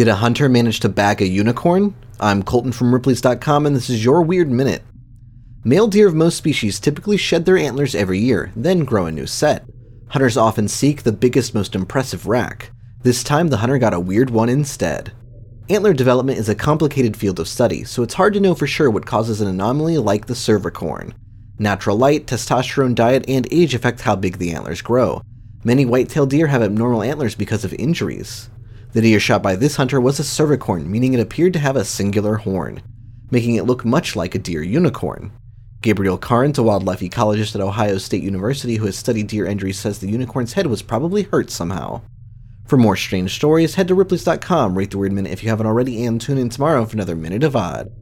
Did a hunter manage to bag a unicorn? I'm Colton from Ripley's.com, and this is your Weird Minute. Male deer of most species typically shed their antlers every year, then grow a new set. Hunters often seek the biggest, most impressive rack. This time, the hunter got a weird one instead. Antler development is a complicated field of study, so it's hard to know for sure what causes an anomaly like the cervicorn. Natural light, testosterone diet, and age affect how big the antlers grow. Many white-tailed deer have abnormal antlers because of injuries. The deer shot by this hunter was a cervicorn, meaning it appeared to have a singular horn, making it look much like a deer unicorn. Gabriel Karns, a wildlife ecologist at Ohio State University who has studied deer injuries, says the unicorn's head was probably hurt somehow. For more strange stories, head to Ripley's.com, rate the Weird Minute if you haven't already, and tune in tomorrow for another Minute of Odd.